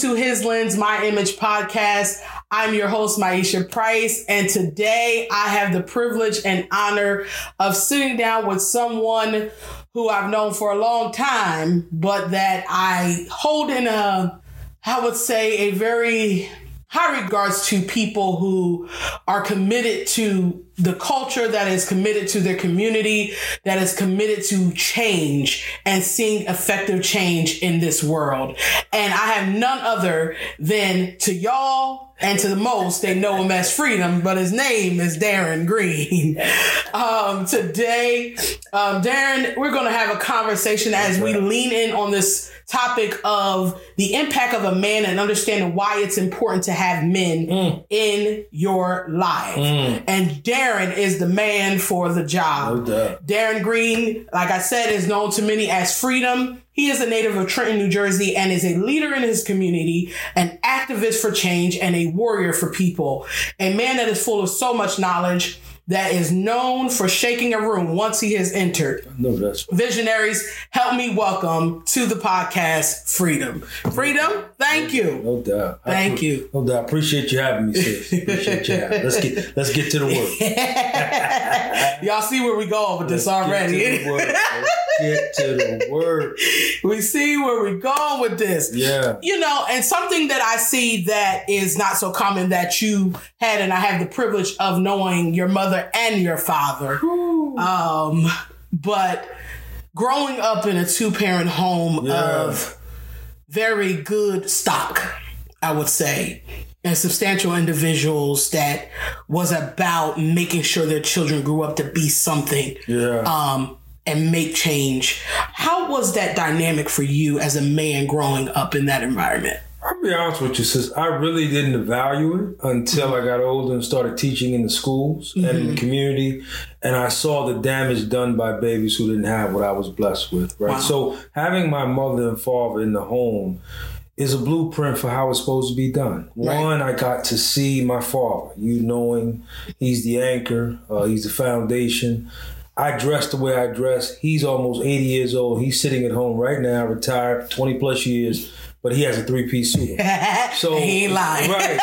To His Lens, My Image podcast. I'm your host, Myesha Price, and today I have the privilege and honor of sitting down with someone who I've known for a long time, but that I hold in a, I would say, a very high regards to people who are committed to the culture that is committed to their community, that is committed to change and seeing effective change in this world. And I have none other than to y'all and to the most, they know him as Freedom, but his name is Darren Green. Um, today, um, Darren, we're going to have a conversation as we lean in on this topic of the impact of a man and understanding why it's important to have men mm. in your life. Mm. And Darren is the man for the job. No Darren Green, like I said, is known to many as Freedom. He is a native of Trenton, New Jersey, and is a leader in his community, an activist for change, and a warrior for people. A man that is full of so much knowledge that is known for shaking a room once he has entered. No, that's visionaries. Help me welcome to the podcast, Freedom. Freedom, thank you. No doubt. Thank I, you. No doubt. Appreciate you having me, sis. Appreciate you. Having. Let's get let's get to the work. Y'all see where we going with this already. Get to the work. get to the work. We see where we going with this. Yeah. You know, and something that I see that is not so common that you had, and I have the privilege of knowing your mother mother and your father. Um, but growing up in a two parent home yeah. of very good stock, I would say, and substantial individuals that was about making sure their children grew up to be something. Yeah. Um, and make change. How was that dynamic for you as a man growing up in that environment? I'll be honest with you, sis. I really didn't value it until I got older and started teaching in the schools mm-hmm. and in the mm-hmm. community, and I saw the damage done by babies who didn't have what I was blessed with. Right. Wow. So having my mother and father in the home is a blueprint for how it's supposed to be done. Right. One, I got to see my father. You knowing he's the anchor, uh, he's the foundation. I dress the way I dress. He's almost 80 years old. He's sitting at home right now, retired, 20 plus years but he has a three piece suit. So he ain't lying. right.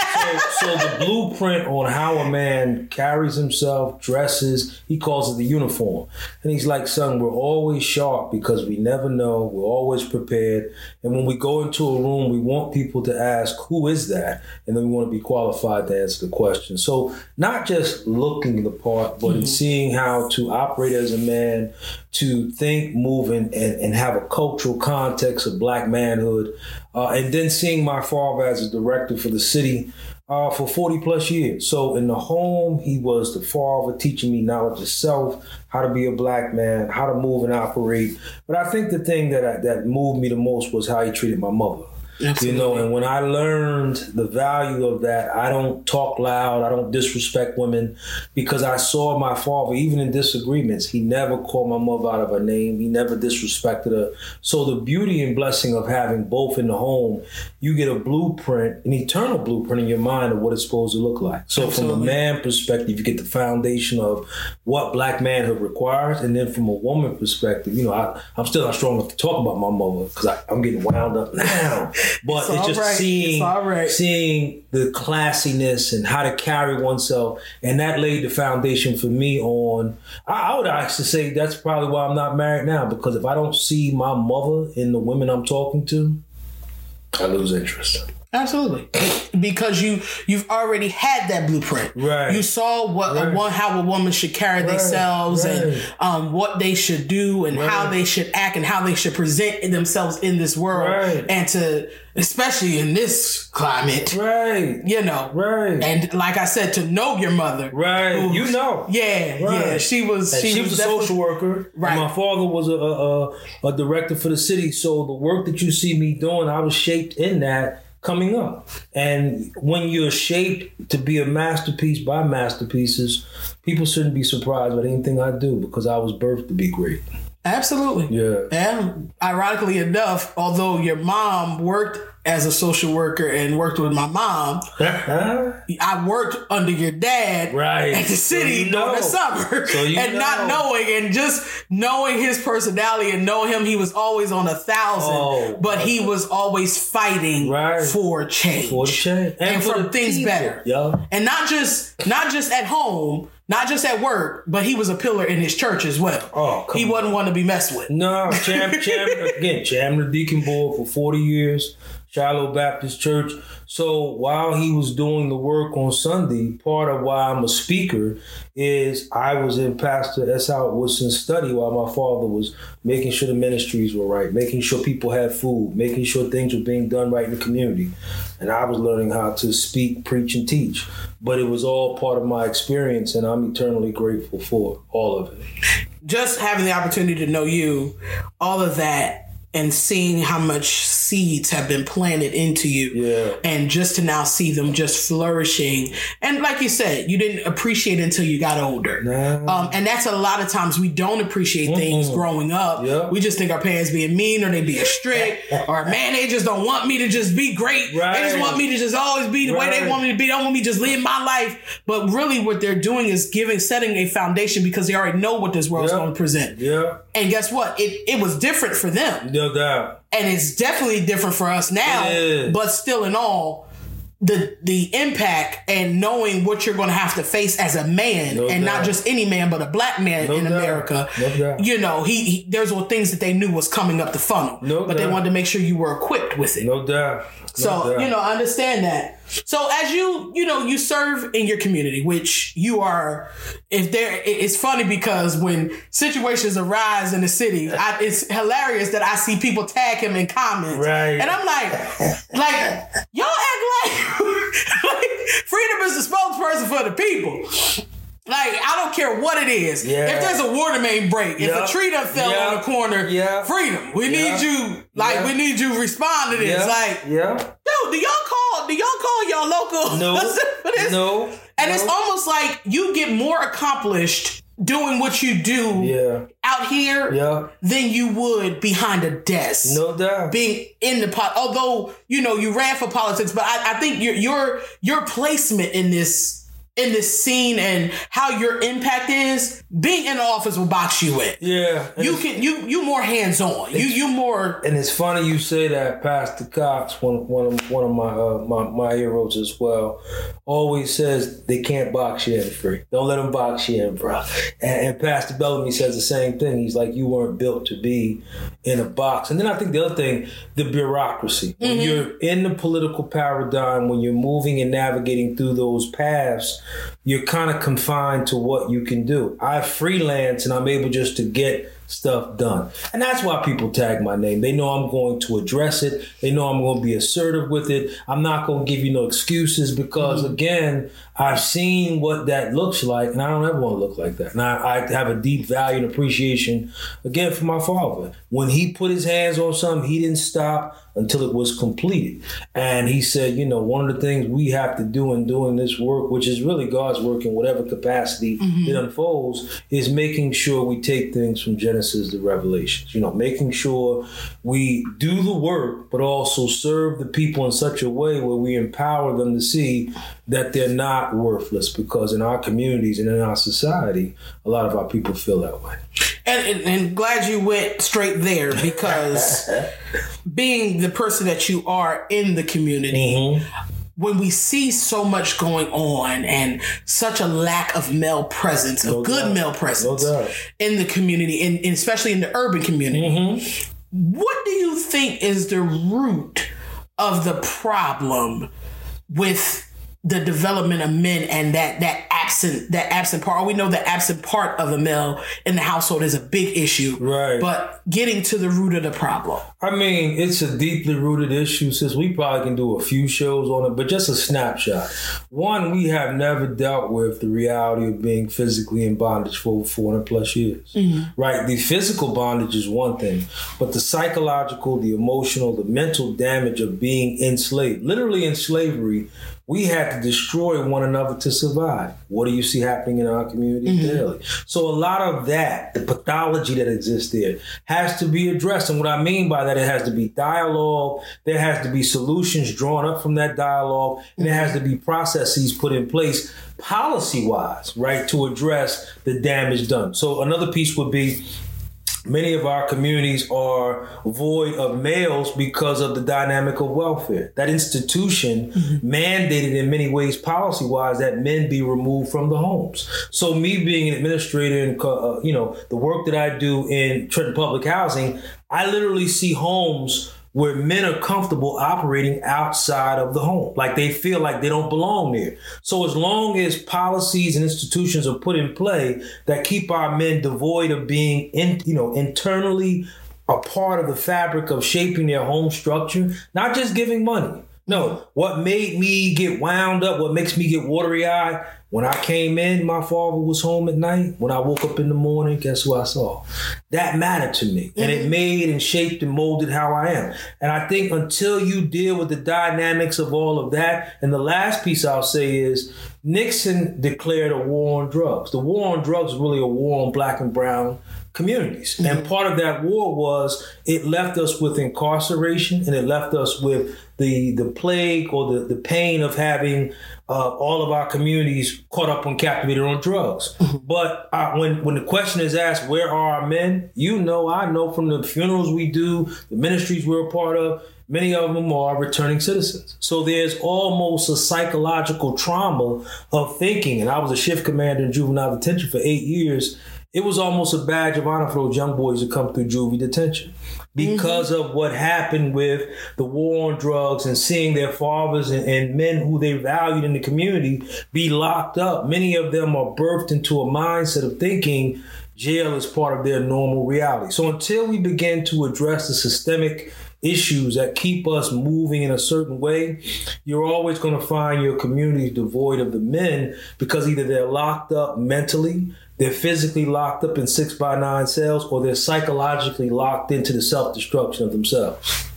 So, so the blueprint on how a man carries himself, dresses, he calls it the uniform. And he's like, son, we're always sharp because we never know. We're always prepared. And when we go into a room, we want people to ask, who is that? And then we want to be qualified to answer the question. So not just looking the part, but mm-hmm. in seeing how to operate as a man, to think, move, and, and, and have a cultural context of black manhood. Uh, and then seeing my father as a director for the city uh, for 40 plus years. So in the home, he was the father teaching me knowledge of self, how to be a black man, how to move and operate. But I think the thing that I, that moved me the most was how he treated my mother. Absolutely. You know, and when I learned the value of that, I don't talk loud, I don't disrespect women because I saw my father, even in disagreements, he never called my mother out of her name, he never disrespected her. So the beauty and blessing of having both in the home, you get a blueprint, an eternal blueprint in your mind of what it's supposed to look like. So Absolutely. from a man perspective, you get the foundation of what black manhood requires, and then from a woman perspective, you know, I, am still not strong enough to talk about my mother because I'm getting wound up now. But it's, it's just right. seeing it's seeing the classiness and how to carry oneself, and that laid the foundation for me on. I, I would actually say that's probably why I'm not married now because if I don't see my mother in the women I'm talking to, I lose interest. Absolutely, because you you've already had that blueprint. Right. You saw what right. a one how a woman should carry right. themselves right. and um, what they should do and how they should act and how they should present themselves in this world and to especially in this climate. Right. You know. Right. And like I said, to know your mother. Right. Who, you know. Yeah. Yeah. She was. She, she, was, was a social worker. Right. My father was a, a a director for the city, so the work that you see me doing, I was shaped in that coming up. And when you're shaped to be a masterpiece by masterpieces, people shouldn't be surprised by anything I do because I was birthed to be great. Absolutely. Yeah. And ironically enough, although your mom worked as a social worker and worked with my mom, uh-huh. I worked under your dad Right. at the So city you during know. the summer. So you and not knowing and just knowing his personality and knowing him, he was always on a thousand, Oh, but he was always fighting Right. for change. For change. And, for for things people. better. Yeah. And not just not just at home, not just at work, but he was a pillar in his church as well. Oh, he wasn't one to be messed with. No, champ, champ, again, chairman the Deacon Board for 40 years, Shiloh Baptist Church. So while he was doing the work on Sunday, part of why I'm a speaker is I was in Pastor S. Howard Woodson's study while my father was making sure the ministries were right, making sure people had food, making sure things were being done right in the community. And I was learning how to speak, preach, and teach. But it was all part of my experience, and I'm eternally grateful for all of it. Just having the opportunity to know you, all of that, and seeing how much seeds have been planted into you. Yeah. And just to now see them just flourishing. And like you said, you didn't appreciate it until you got older. Nah. Um, and that's a lot of times we don't appreciate things growing up. Yeah. We just think our parents being mean or they being strict or man, they just don't want me to just be great. They just want me to just always be the way they want me to be. They don't want me to just live my life. But really what they're doing is giving, setting a foundation because they already know what this world's Yeah. going to present. Yeah, And guess what? It, it was different for them. No doubt. And it's definitely different for us now. But still in all, the the impact and knowing what you're going to have to face as a man No and not just any man but a black man No in doubt. America No you know he, he there's all things that they knew was coming up the funnel No but they wanted to make sure you were equipped with it No doubt. So doubt. you know I understand that so as you you know you serve in your community which you are if there it's funny because when situations arise in the city I, it's hilarious that I see people tag him in comments Right. and I'm like like y'all act like freedom is the spokesperson for the people like I don't care what it is. Yeah. If there's a water main break, if Yeah. a tree done fell Yeah. on the corner, Yeah. freedom. We need you. Like we need you respond to this. Like yeah. Yo, do y'all call? Do y'all call y'all local? No. for this? No. And no. it's almost like you get more accomplished doing what you do Yeah. out here Yeah. than you would behind a desk. No doubt. Being in the pot, although you know you ran for politics, but I, I think your your your placement in this in this scene and how your impact is being in the office will box you in. yeah. You can you you more hands on. You you more And it's funny you say that, Pastor Cox, one one of one of my uh, my my heroes as well, always says they can't box you in free. Don't let them box you in, bro. And, and Pastor Bellamy says the same thing. He's like, you weren't built to be in a box. And then I think the other thing, the bureaucracy. When you're in the political paradigm, when you're moving and navigating through those paths, you're kind of confined to what you can do. I freelance and I'm able just to get stuff done. And that's why people tag my name. They know I'm going to address it. They know I'm going to be assertive with it. I'm not going to give you no excuses because, mm-hmm. again, I've seen what that looks like and I don't ever want to look like that. And I, I have a deep value and appreciation, again, for my father. When he put his hands on something, he didn't stop until it was completed. And he said, you know, one of the things we have to do in doing this work, which is really God's work in whatever capacity mm-hmm. it unfolds, is making sure we take things from Genesis to Revelations. You know, making sure we do the work, but also serve the people in such a way where we empower them to see that they're not worthless because in our communities and in our society, a lot of our people feel that way. and, and, and glad you went straight there because being the person that you are in the community, mm-hmm. When we see so much going on and such a lack of male presence, of good doubt. male presence No in the community, and, and especially in the urban community, mm-hmm. what do you think is the root of the problem with the development of men and that that absent that absent part. We know the absent part of the male in the household is a big issue, Right. But getting to the root of the problem. I mean, it's a deeply rooted issue. Since we probably can do a few shows on it, but just a snapshot. One, we have never dealt with the reality of being physically in bondage for over 400 plus years. Mm-hmm. Right? The physical bondage is one thing, but the psychological, the emotional, the mental damage of being enslaved, literally in slavery, we had to destroy one another to survive. What do you see happening in our community mm-hmm. daily? So a lot of that, the pathology that exists there, has to be addressed. And what I mean by that, it has to be dialogue. There has to be solutions drawn up from that dialogue, and there has to be processes put in place, policy wise, right, to address the damage done. So another piece would be many of our communities are void of males because of the dynamic of welfare. That institution mandated in many ways, policy wise, that men be removed from the homes. So, me being an administrator and uh, you know the work that I do in Trenton Public Housing, I literally see homes where men are comfortable operating outside of the home. Like they feel like they don't belong there. So as long as policies and institutions are put in play that keep our men devoid of being in, you know, internally a part of the fabric of shaping their home structure, not just giving money. No, what made me get wound up, what makes me get watery eyed, when I came in, my father was home at night. When I woke up in the morning, guess who I saw? That mattered to me. And it mm-hmm. made and shaped and molded how I am. And I think until you deal with the dynamics of all of that, and the last piece I'll say is Nixon declared a war on drugs. The war on drugs is really a war on black and brown communities. And part of that war was it left us with incarceration and it left us with the the plague or the, the pain of having uh, all of our communities caught up on captivated on drugs. But uh, when when the question is asked, where are our men? You know, I know from the funerals we do, the ministries we're a part of, many of them are returning citizens. So there's almost a psychological trauma of thinking. And I was a shift commander in juvenile detention for eight years. It was almost a badge of honor for those young boys to come through juvie detention because mm-hmm. of what happened with the war on drugs and seeing their fathers and, and men who they valued in the community be locked up. Many of them are birthed into a mindset of thinking jail is part of their normal reality. So until we begin to address the systemic issues that keep us moving in a certain way, you're always going to find your community devoid of the men because either they're locked up mentally, they're physically locked up in six by nine cells, or they're psychologically locked into the self destruction of themselves.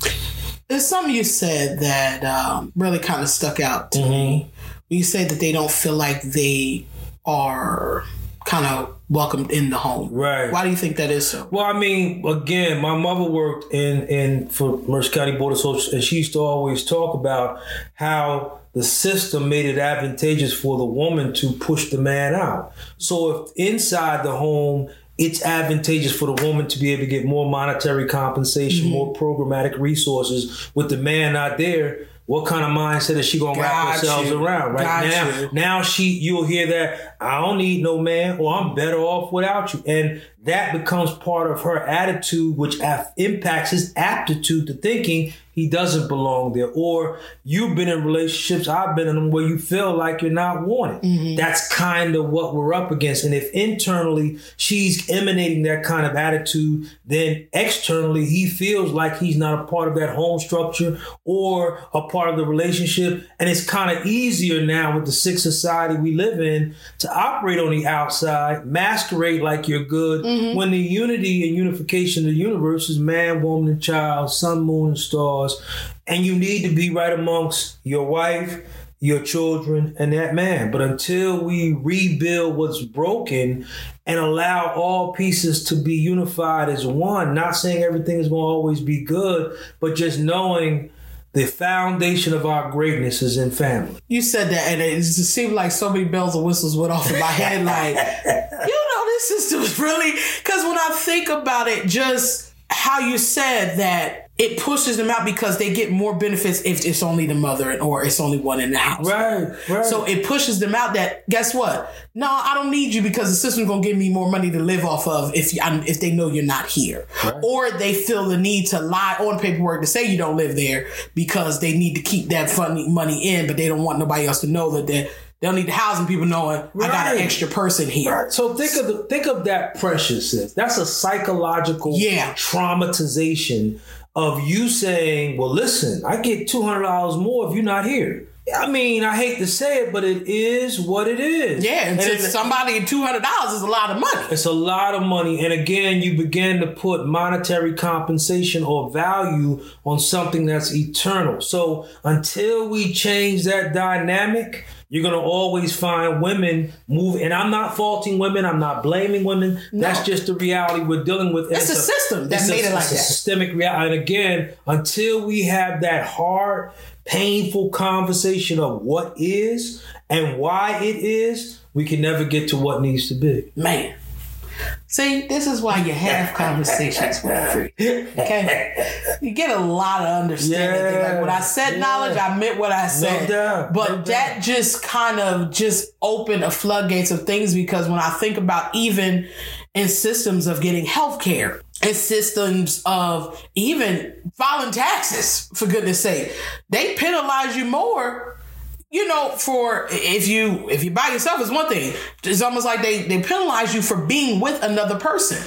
There's something you said that um, really kind of stuck out to Mm-hmm. me. You said that they don't feel like they are kind of welcomed in the home. Right. Why do you think that is so? Well, I mean, again, my mother worked in in for Mercer County Board of Social, and she used to always talk about how the system made it advantageous for the woman to push the man out. So if inside the home it's advantageous for the woman to be able to get more monetary compensation, mm-hmm. more programmatic resources with the man not there. What kind of mindset is she gonna wrap herself around? Right Got now, you. now she you'll hear that I don't need no man or I'm better off without you. And that becomes part of her attitude, which impacts his aptitude to thinking he doesn't belong there. Or you've been in relationships, I've been in them where you feel like you're not wanted. Mm-hmm. That's kind of what we're up against. And if internally she's emanating that kind of attitude, then externally he feels like he's not a part of that home structure or a part of the relationship. And it's kind of easier now with the sick society we live in to operate on the outside, masquerade like you're good, mm-hmm. when the unity and unification of the universe is man, woman, and child, sun, moon, and stars. And you need to be right amongst your wife, your children, and that man. But until we rebuild what's broken and allow all pieces to be unified as one, not saying everything is going to always be good, but just knowing the foundation of our greatness is in family. You said that, and it just seemed like so many bells and whistles went off in my head. Like, you know, this system is really because when I think about it, just how you said that it pushes them out because they get more benefits if it's only the mother or it's only one in the house. Right, right. So it pushes them out that guess what? No, I don't need you because the system's gonna give me more money to live off of if I'm, if they know you're not here, or they feel the need to lie on paperwork to say you don't live there because they need to keep that funny money in, but they don't want nobody else to know that they they don't need the housing people knowing I got an extra person here. Right. So think of the, think of that preciousness. That's a psychological Yeah. traumatization of you saying, well, listen, I get $200 more if you're not here. I mean, I hate to say it, but it is what it is. Yeah, and, And to somebody two hundred dollars is a lot of money. it's a lot of money. And again, you begin to put monetary compensation or value on something that's eternal. So until we change that dynamic, you're going to always find women move. And I'm not faulting women. I'm not blaming women. That's just the reality we're dealing with. It's a system that it's made it like it's a that. systemic reality. And again, until we have that hard, painful conversation of what is and why it is, we can never get to what needs to be. Man. See, this is why you have conversations with free. Okay? You get a lot of understanding. Yeah, like when I said yeah. knowledge, I meant what I said. doubt, but no that just kind of just opened a floodgates of things because when I think about even in systems of getting health care and systems of even filing taxes, for goodness sake, they penalize you more you know, for if you if you by yourself is one thing. It's almost like they they penalize you for being with another person,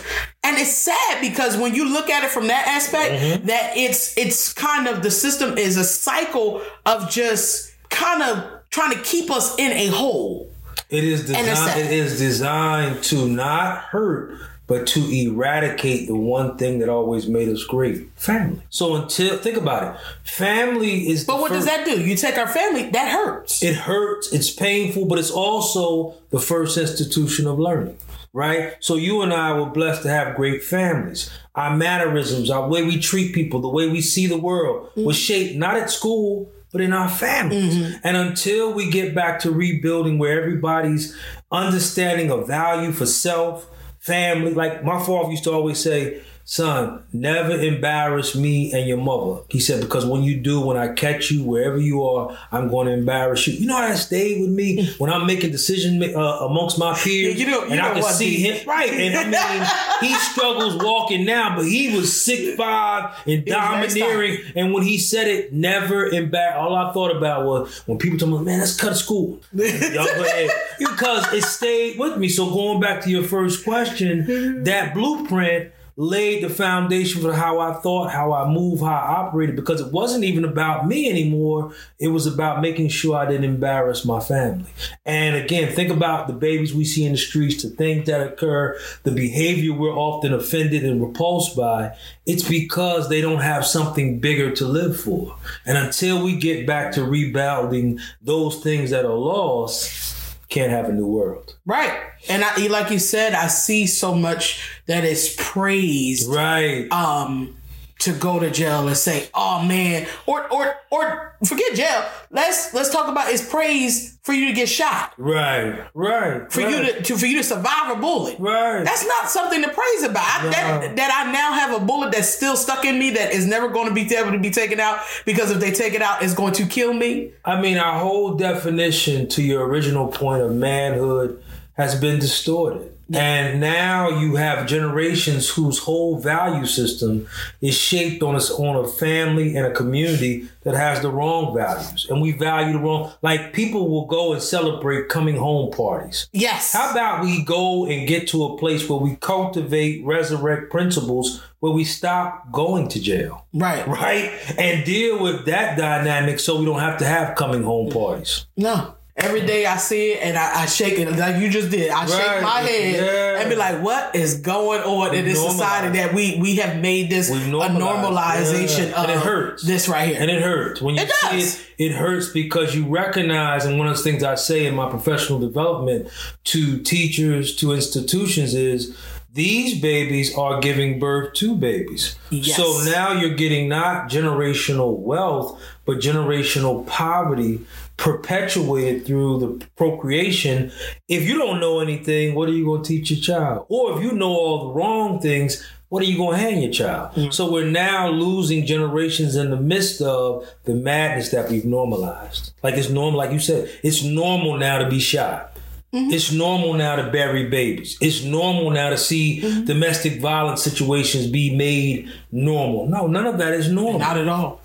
and it's sad because when you look at it from that aspect, mm-hmm. that it's it's kind of the system is a cycle of just kind of trying to keep us in a hole. It is designed. It is designed to not hurt, but to eradicate the one thing that always made us great: family. So until think about it, family is. But what does that do? You take our family, that hurts. It hurts. It's painful, but it's also the first institution of learning. Right? So you and I were blessed to have great families. Our mannerisms, our way we treat people, the way we see the world mm-hmm. was shaped not at school, but in our families. Mm-hmm. And until we get back to rebuilding where everybody's understanding of value for self, family, like my father used to always say, son, never embarrass me and your mother. He said, because when you do, when I catch you wherever you are, I'm going to embarrass you. You know how that stayed with me when I'm making decisions uh, amongst my peers, Yeah, you know- you and I can see him right. And I mean, he struggles walking now, but he was six five and domineering. And when he said it, never embarrassed. All I thought about was when people told me, "Man, let's cut school." Y'all go ahead. because it stayed with me. So going back to your first question, that blueprint laid the foundation for how I thought, how I moved, how I operated, because it wasn't even about me anymore. It was about making sure I didn't embarrass my family. And again, think about the babies we see in the streets, the things that occur, the behavior we're often offended and repulsed by. It's because they don't have something bigger to live for. And until we get back to rebuilding those things that are lost, can't have a new world. Right. And I like you said, I see so much that is praised Right. um to go to jail and say, "Oh man," or or or forget jail. Let's let's talk about it's praise for you to get shot, Right. Right. for right. you to, to for you to survive a bullet. Right. That's not something to praise about. I- No. that, that I now have a bullet that's still stuck in me that is never going to be able to be taken out because if they take it out, it's going to kill me. I mean, our whole definition to your original point of manhood has been distorted. And now you have generations whose whole value system is shaped on a, on a family and a community that has the wrong values. And we value the wrong, like people will go and celebrate coming home parties. Yes. How about we go and get to a place where we cultivate, resurrect principles where we stop going to jail? right. right? And deal with that dynamic so we don't have to have coming home parties. No. Every day I see it and I, I shake it like you just did. I shake my head Yeah. and be like, "What is going on in this society that we we have made this a normalization Yeah. of And it hurts. this right here?" And it hurts. When you It see does. it, it hurts because you recognize, and one of the things I say in my professional development to teachers, to institutions is these babies are giving birth to babies. Yes. So now you're getting not generational wealth, but generational poverty perpetuated through the procreation. If you don't know anything, what are you going to teach your child? Or if you know all the wrong things, what are you going to hand your child? Mm-hmm. So we're now losing generations in the midst of the madness that we've normalized. Like it's normal, like you said, it's normal now to be shot. Mm-hmm. It's normal now to bury babies. It's normal now to see mm-hmm. domestic violence situations be made normal. No, none of that is normal. Not at all.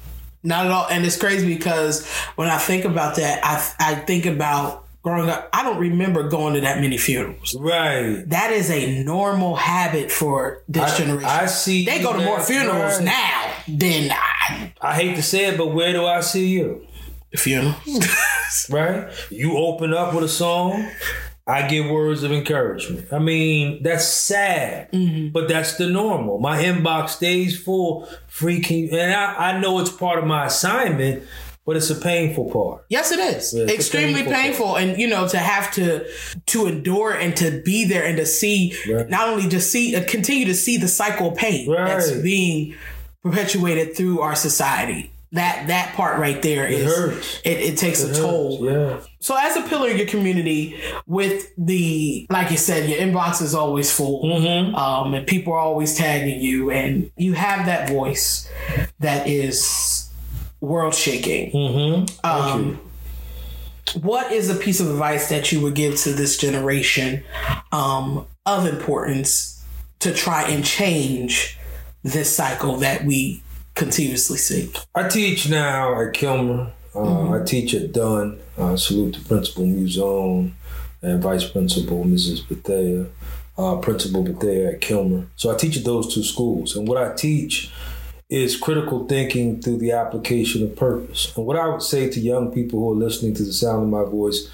Not at all. And it's crazy because when I think about that, I I think about growing up, I don't remember going to that many funerals. Right. That is a normal habit for this I, generation. I see. they go to more funerals Right. now than I, I hate to say it, but where do I see you? The funeral. Right? You open up with a song. I give words of encouragement. I mean, that's sad, but that's the normal. My inbox stays full, freaking, and I, I know it's part of my assignment, but it's a painful part. Yes, it is Yeah, extremely painful painful, and you know to have to to endure and to be there and to see Right. not only just see uh, continue to see the cycle of pain that's being perpetuated through our society. That that part right there is hurts. It, it takes a toll. Yeah. So as a pillar of your community, with the like you said, your inbox is always full, Mm-hmm. um, and people are always tagging you, and you have that voice that is world shaking. Mm-hmm. Um, what is a piece of advice that you would give to this generation um, of importance to try and change this cycle that we continuously see? I teach now at Kilmer. Uh, I teach at Dunn. Uh, salute to Principal Muzone and Vice Principal Mrs. Bethea, uh, Principal Bethea at Kilmer. So I teach at those two schools. And what I teach is critical thinking through the application of purpose. And what I would say to young people who are listening to the sound of my voice,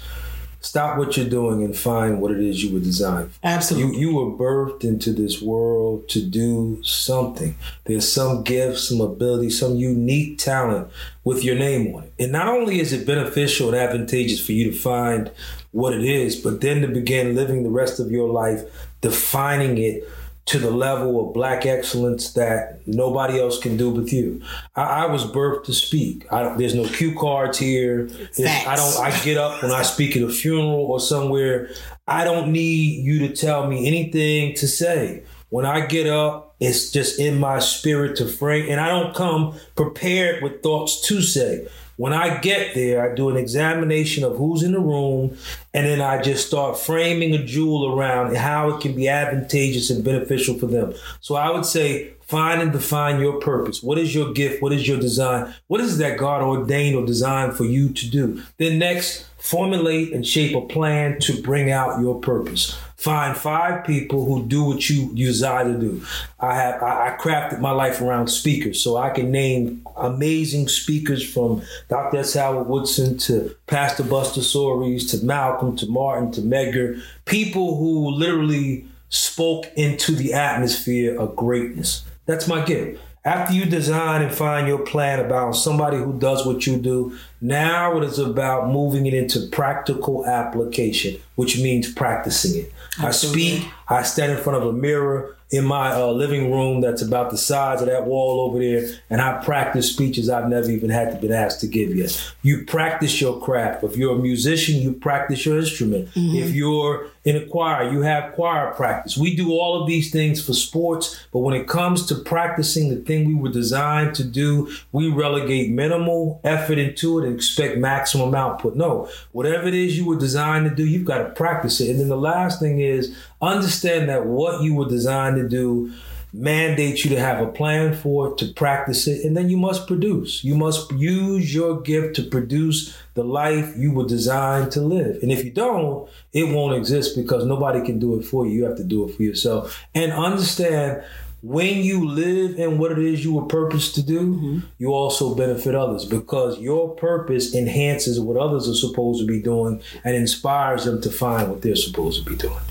stop what you're doing and find what it is you were designed for. Absolutely. You you were birthed into this world to do something. There's some gift, some ability, some unique talent with your name on it. And not only is it beneficial and advantageous for you to find what it is, but then to begin living the rest of your life defining it to the level of black excellence that nobody else can do with you. I, I was birthed to speak. I don't, there's no cue cards here. I don't. I get up when I speak at a funeral or somewhere. I don't need you to tell me anything to say. When I get up, it's just in my spirit to frame, and I don't come prepared with thoughts to say. When I get there, I do an examination of who's in the room, and then I just start framing a jewel around how it can be advantageous and beneficial for them. So I would say, find and define your purpose. What is your gift? What is your design? What is that God ordained or designed for you to do? Then next, formulate and shape a plan to bring out your purpose. Find five people who do what you, desire to do. I have I, I crafted my life around speakers, so I can name amazing speakers from Dr. S. Howard Woodson to Pastor Buster Soaries to Malcolm to Martin to Medgar, people who literally spoke into the atmosphere of greatness. That's my gift. After you design and find your plan about somebody who does what you do, now it is about moving it into practical application, which means practicing it. I speak, I stand in front of a mirror in my uh, living room that's about the size of that wall over there, and I practice speeches I've never even had to been asked to give yet. You practice your craft. If you're a musician, you practice your instrument. If you're in a choir, you have choir practice. We do all of these things for sports, but when it comes to practicing the thing we were designed to do, we relegate minimal effort into it and expect maximum output. No, whatever it is you were designed to do, you've got to practice it. And then the last thing is understand that what you were designed to do mandates you to have a plan for it, to practice it, and then you must produce. You must use your gift to produce the life you were designed to live. And if you don't, it won't exist because nobody can do it for you. You have to do it for yourself. And understand when you live in what it is you were purposed to do, mm-hmm. you also benefit others because your purpose enhances what others are supposed to be doing and inspires them to find what they're supposed to be doing.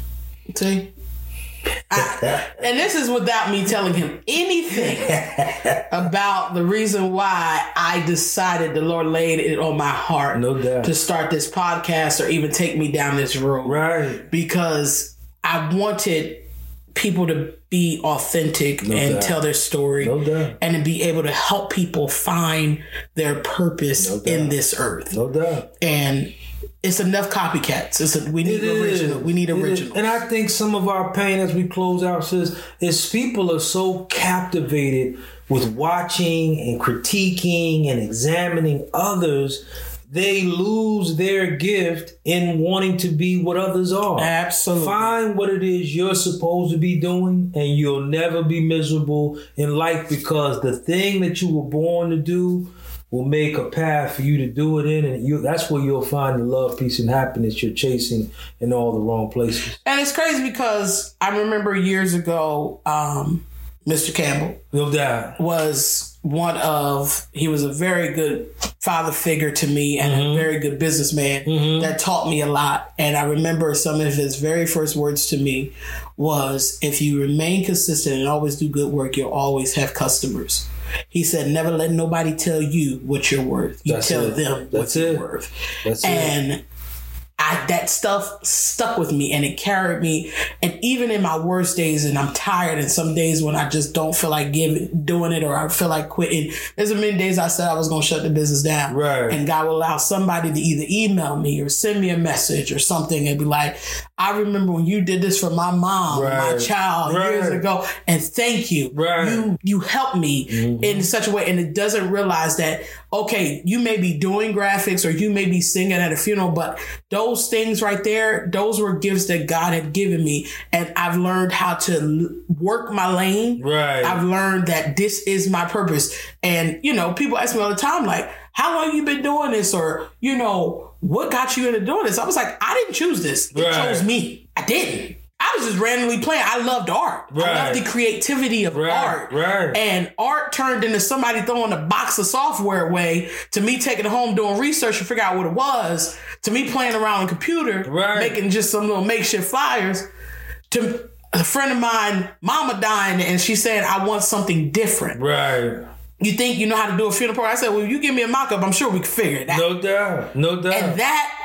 See? I, and this is without me telling him anything about the reason why I decided the Lord laid it on my heart No doubt. to start this podcast or even take me down this road. Right. Because I wanted people to be authentic and doubt. tell their story No doubt. and to be able to help people find their purpose No in this earth. No doubt. And it's enough copycats. It's a, we need It original. is. We need original. And I think some of our pain as we close out says is people are so captivated with watching and critiquing and examining others, they lose their gift in wanting to be what others are. Absolutely. Find what it is you're supposed to be doing, and you'll never be miserable in life because the thing that you were born to do will make a path for you to do it in, and you that's where you'll find the love, peace, and happiness you're chasing in all the wrong places. And it's crazy because I remember years ago, um, Mr. Campbell No doubt. was one of he was a very good father figure to me and a very good businessman that taught me a lot and i remember some of his very first words to me was if you remain consistent and always do good work you'll always have customers he said never let nobody tell you what you're worth you That's tell it. them what That's you're worth That's it. I, that stuff stuck with me and it carried me. And even in my worst days, and I'm tired, and some days when I just don't feel like giving, doing it, or I feel like quitting, there's a many days I said I was going to shut the business down. Right. And God will allow somebody to either email me or send me a message or something and be like, I remember when you did this for my mom, my Right. child years ago, and thank you. Right. You you helped me mm-hmm. in such a way, and it doesn't realize that okay, you may be doing graphics or you may be singing at a funeral, but those things right there, those were gifts that God had given me, and I've learned how to work my lane. Right. I've learned that this is my purpose, and you know, people ask me all the time, like, "How long you been doing this?" or you know, "What got you into doing this?" I was like, "I didn't choose this; it Right. chose me. I didn't." I was just randomly playing. I loved art. I Right. loved the creativity of Right, art. right. And art turned into somebody throwing a box of software away to me taking it home doing research to figure out what it was, to me playing around on the computer, making just some little makeshift flyers, to a friend of mine, mama dying, and she said, I want something different. Right. You think you know how to do a funeral program? I said, Well, you give me a mock up, I'm sure we can figure it out. No doubt. No doubt. And that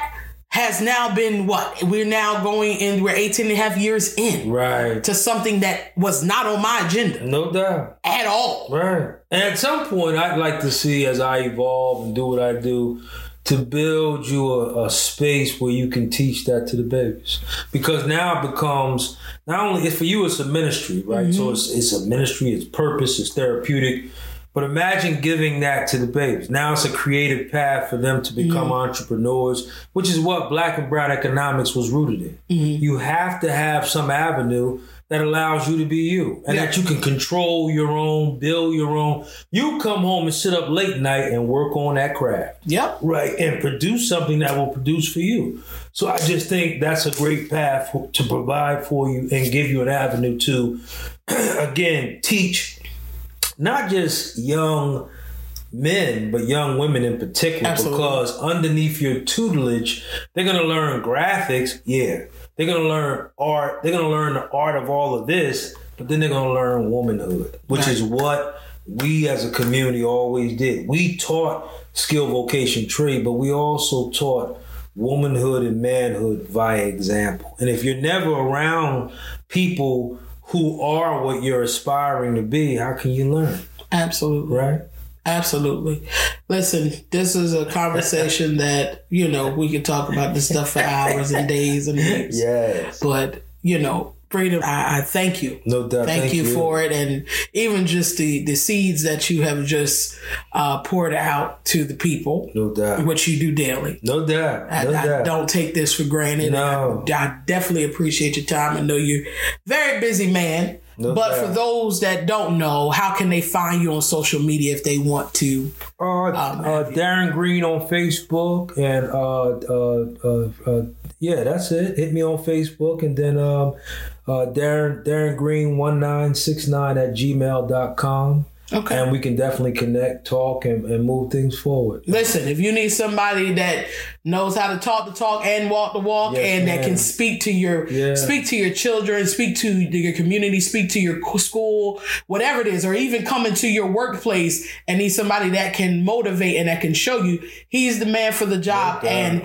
has now been what? We're now going in, we're 18 and a half years in right. to something that was not on my agenda No doubt. at all. Right. And at some point, I'd like to see as I evolve and do what I do to build you a, a space where you can teach that to the babies. Because now it becomes not only it's for you, it's a ministry, right? So mm-hmm. it's it's a ministry, it's purpose, it's therapeutic. But imagine giving that to the babies. Now it's a creative path for them to become mm-hmm. entrepreneurs, which is what black and brown economics was rooted in. Mm-hmm. You have to have some avenue that allows you to be you and that you can control your own, build your own. You come home and sit up late night and work on that craft. Yep. Right, and produce something that will produce for you. So I just think that's a great path for, to provide for you and give you an avenue to, again, teach not just young men, but young women in particular, Absolutely. because underneath your tutelage, they're going to learn graphics. Yeah. They're going to learn art. They're going to learn the art of all of this, but then they're going to learn womanhood, which Right. is what we as a community always did. We taught skill, vocation, trade, but we also taught womanhood and manhood via example. And if you're never around people who are what you're aspiring to be, how can you learn? Absolutely. Right? Absolutely. Listen, this is a conversation that, you know, we could talk about this stuff for hours and days and weeks. Yes. But, you know, Freedom, I, I thank you. No doubt. Thank, you, for it, and even just the the seeds that you have just uh, poured out to the people, No doubt. which you do daily. No doubt. I, No I doubt. don't take this for granted. No. I, I definitely appreciate your time. I know you're a very busy man. No but doubt. for those that don't know, how can they find you on social media if they want to? Uh, uh, Darren Green on Facebook and uh, uh, uh, uh, yeah, that's it. Hit me on Facebook and then um, uh, Darren Darren Green one nine six nine at gmail.com. Okay. And we can definitely connect, talk, and, and move things forward. Listen, if you need somebody that knows how to talk the talk and walk the walk, Yes, and that can speak to your Yeah. speak to your children, speak to your community, speak to your school, whatever it is, or even come into your workplace and need somebody that can motivate and that can show you, he's the man for the job. and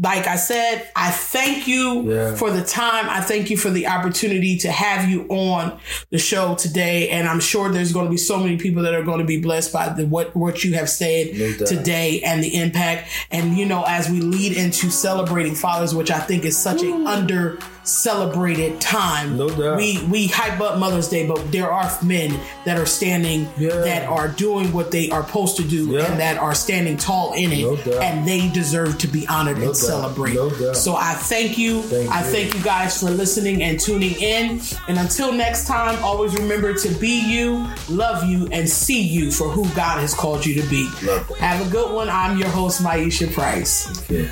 like I said, I thank you Yeah. for the time. I thank you for the opportunity to have you on the show today. And I'm sure there's going to be so many people that are going to be blessed by the, what, what you have said No today and the impact. And, you know, as we lead into celebrating fathers, which I think is such an under celebrated time. No doubt. We, we hype up Mother's Day, but there are men that are standing, Yeah. that are doing what they are supposed to do Yeah. and that are standing tall in it. No doubt. And they deserve to be honored and celebrate. No so I thank you. Thank I you. thank you guys for listening and tuning in. And until next time, always remember to be you, love you, and see you for who God has called you to be. Love. Have a good one. I'm your host, Myesha Price. Yeah.